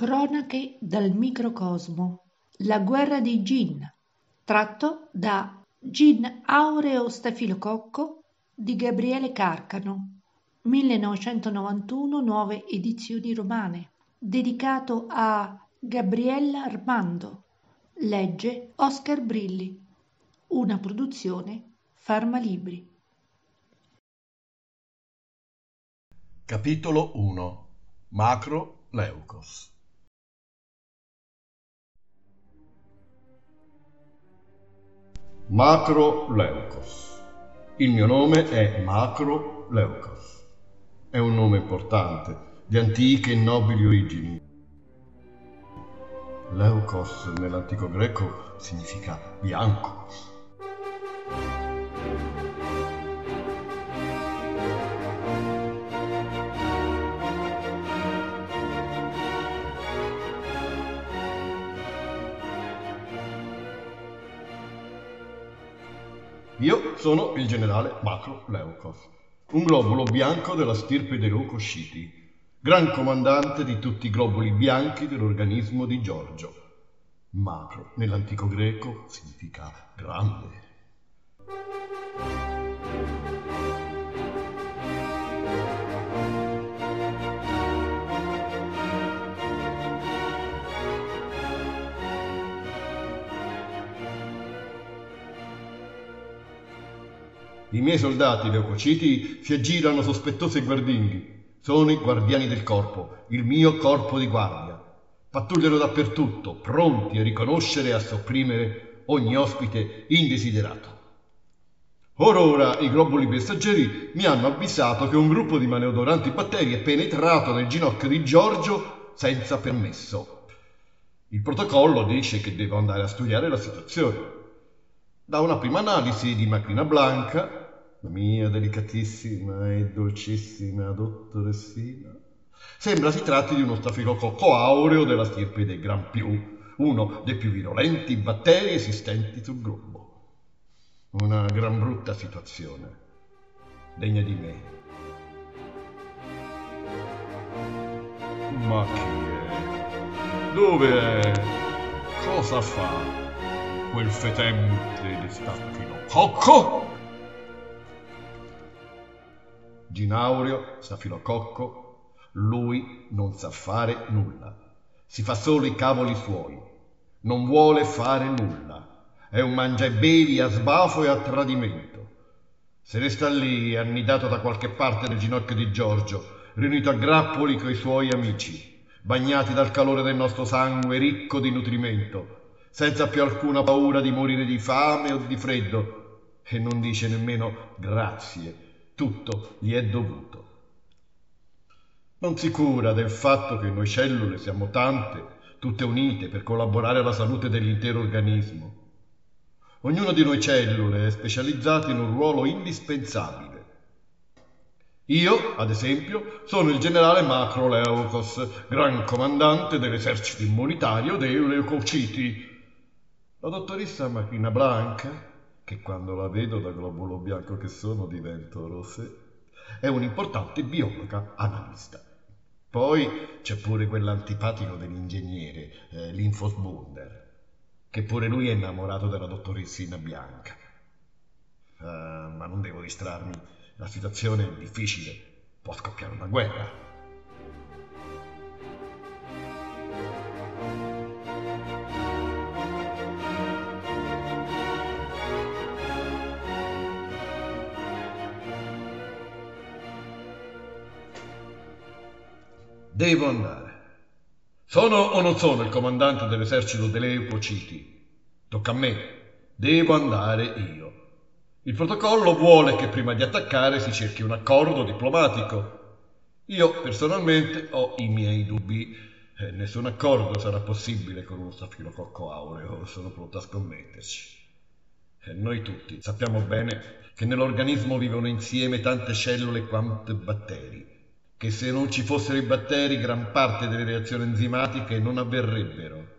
Cronache dal microcosmo. La guerra di Gin. Tratto da Gin Aureo Stafilococco di Gabriele Carcano. 1991 Nuove edizioni romane. Dedicato a Gabriella Armando. Legge Oscar Brilli. Una produzione Farmalibri. Capitolo 1 Macro Leucos Macro Leucos. Il mio nome è Macro Leucos. È un nome importante, di antiche e nobili origini. Leucos nell'antico greco significa bianco. Io sono il generale Macro Leukos, un globulo bianco della stirpe dei leucosciti, gran comandante di tutti i globuli bianchi dell'organismo di Giorgio. Macro nell'antico greco significa grande. I miei soldati leucociti si aggirano sospettosi e guardinghi. Sono i guardiani del corpo, il mio corpo di guardia. Pattugliano dappertutto, pronti a riconoscere e a sopprimere ogni ospite indesiderato. Or ora i globuli messaggeri mi hanno avvisato che un gruppo di maleodoranti batteri è penetrato nel ginocchio di Giorgio senza permesso. Il protocollo dice che devo andare a studiare la situazione. Da una prima analisi di macchina blanca, la mia delicatissima e dolcissima dottoressina, sembra si tratti di uno stafilococco aureo della stirpe dei Gran Più, uno dei più virulenti batteri esistenti sul globo. Una gran brutta situazione, degna di me. Ma chi è? Dove è? Cosa fa? quel fetente di stafilococco? Ginaurio, stafilococco, lui non sa fare nulla, si fa solo i cavoli suoi, non vuole fare nulla, è un mangia e bevi a sbafo e a tradimento. Se ne sta lì, annidato da qualche parte nel ginocchio di Giorgio, riunito a grappoli coi suoi amici, bagnati dal calore del nostro sangue ricco di nutrimento, senza più alcuna paura di morire di fame o di freddo, e non dice nemmeno grazie, tutto gli è dovuto. Non si cura del fatto che noi cellule siamo tante, tutte unite per collaborare alla salute dell'intero organismo. Ognuno di noi cellule è specializzato in un ruolo indispensabile. Io, ad esempio, sono il generale Macro Leucos, gran comandante dell'esercito immunitario dei leucociti, la dottoressa Macchina Blanca, che quando la vedo da globulo bianco che sono divento rosé, è un'importante biologa analista. Poi c'è pure quell'antipatico dell'ingegnere, eh, l'Infosbunder, che pure lui è innamorato della dottoressina Bianca. Uh, ma non devo distrarmi, la situazione è difficile, può scoppiare una guerra. Devo andare. Sono o non sono il comandante dell'esercito delle Eucociti? Tocca a me. Devo andare io. Il protocollo vuole che prima di attaccare si cerchi un accordo diplomatico. Io personalmente ho i miei dubbi. Eh, nessun accordo sarà possibile con uno stafilococco aureo, sono pronto a scommetterci. E noi tutti sappiamo bene che nell'organismo vivono insieme tante cellule quante batteri che se non ci fossero i batteri gran parte delle reazioni enzimatiche non avverrebbero.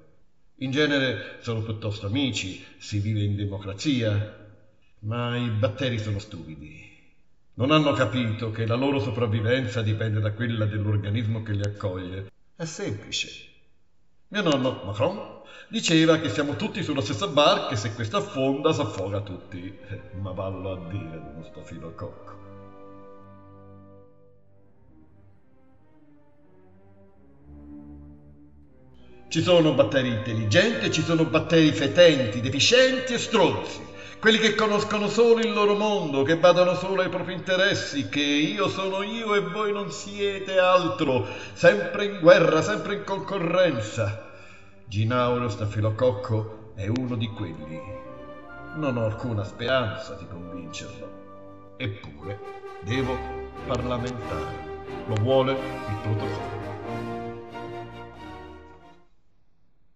In genere sono piuttosto amici, si vive in democrazia, ma i batteri sono stupidi. Non hanno capito che la loro sopravvivenza dipende da quella dell'organismo che li accoglie. È semplice. Mio nonno, Macron, diceva che siamo tutti sulla stessa barca e se questa affonda s'affoga tutti. Ma vallo a dire uno stafilococco. Ci sono batteri intelligenti e ci sono batteri fetenti, deficienti e stronzi. Quelli che conoscono solo il loro mondo, che badano solo ai propri interessi, che io sono io e voi non siete altro, sempre in guerra, sempre in concorrenza. Ginauro Stafilococco è uno di quelli. Non ho alcuna speranza di convincerlo. Eppure devo parlamentare. Lo vuole il protocollo.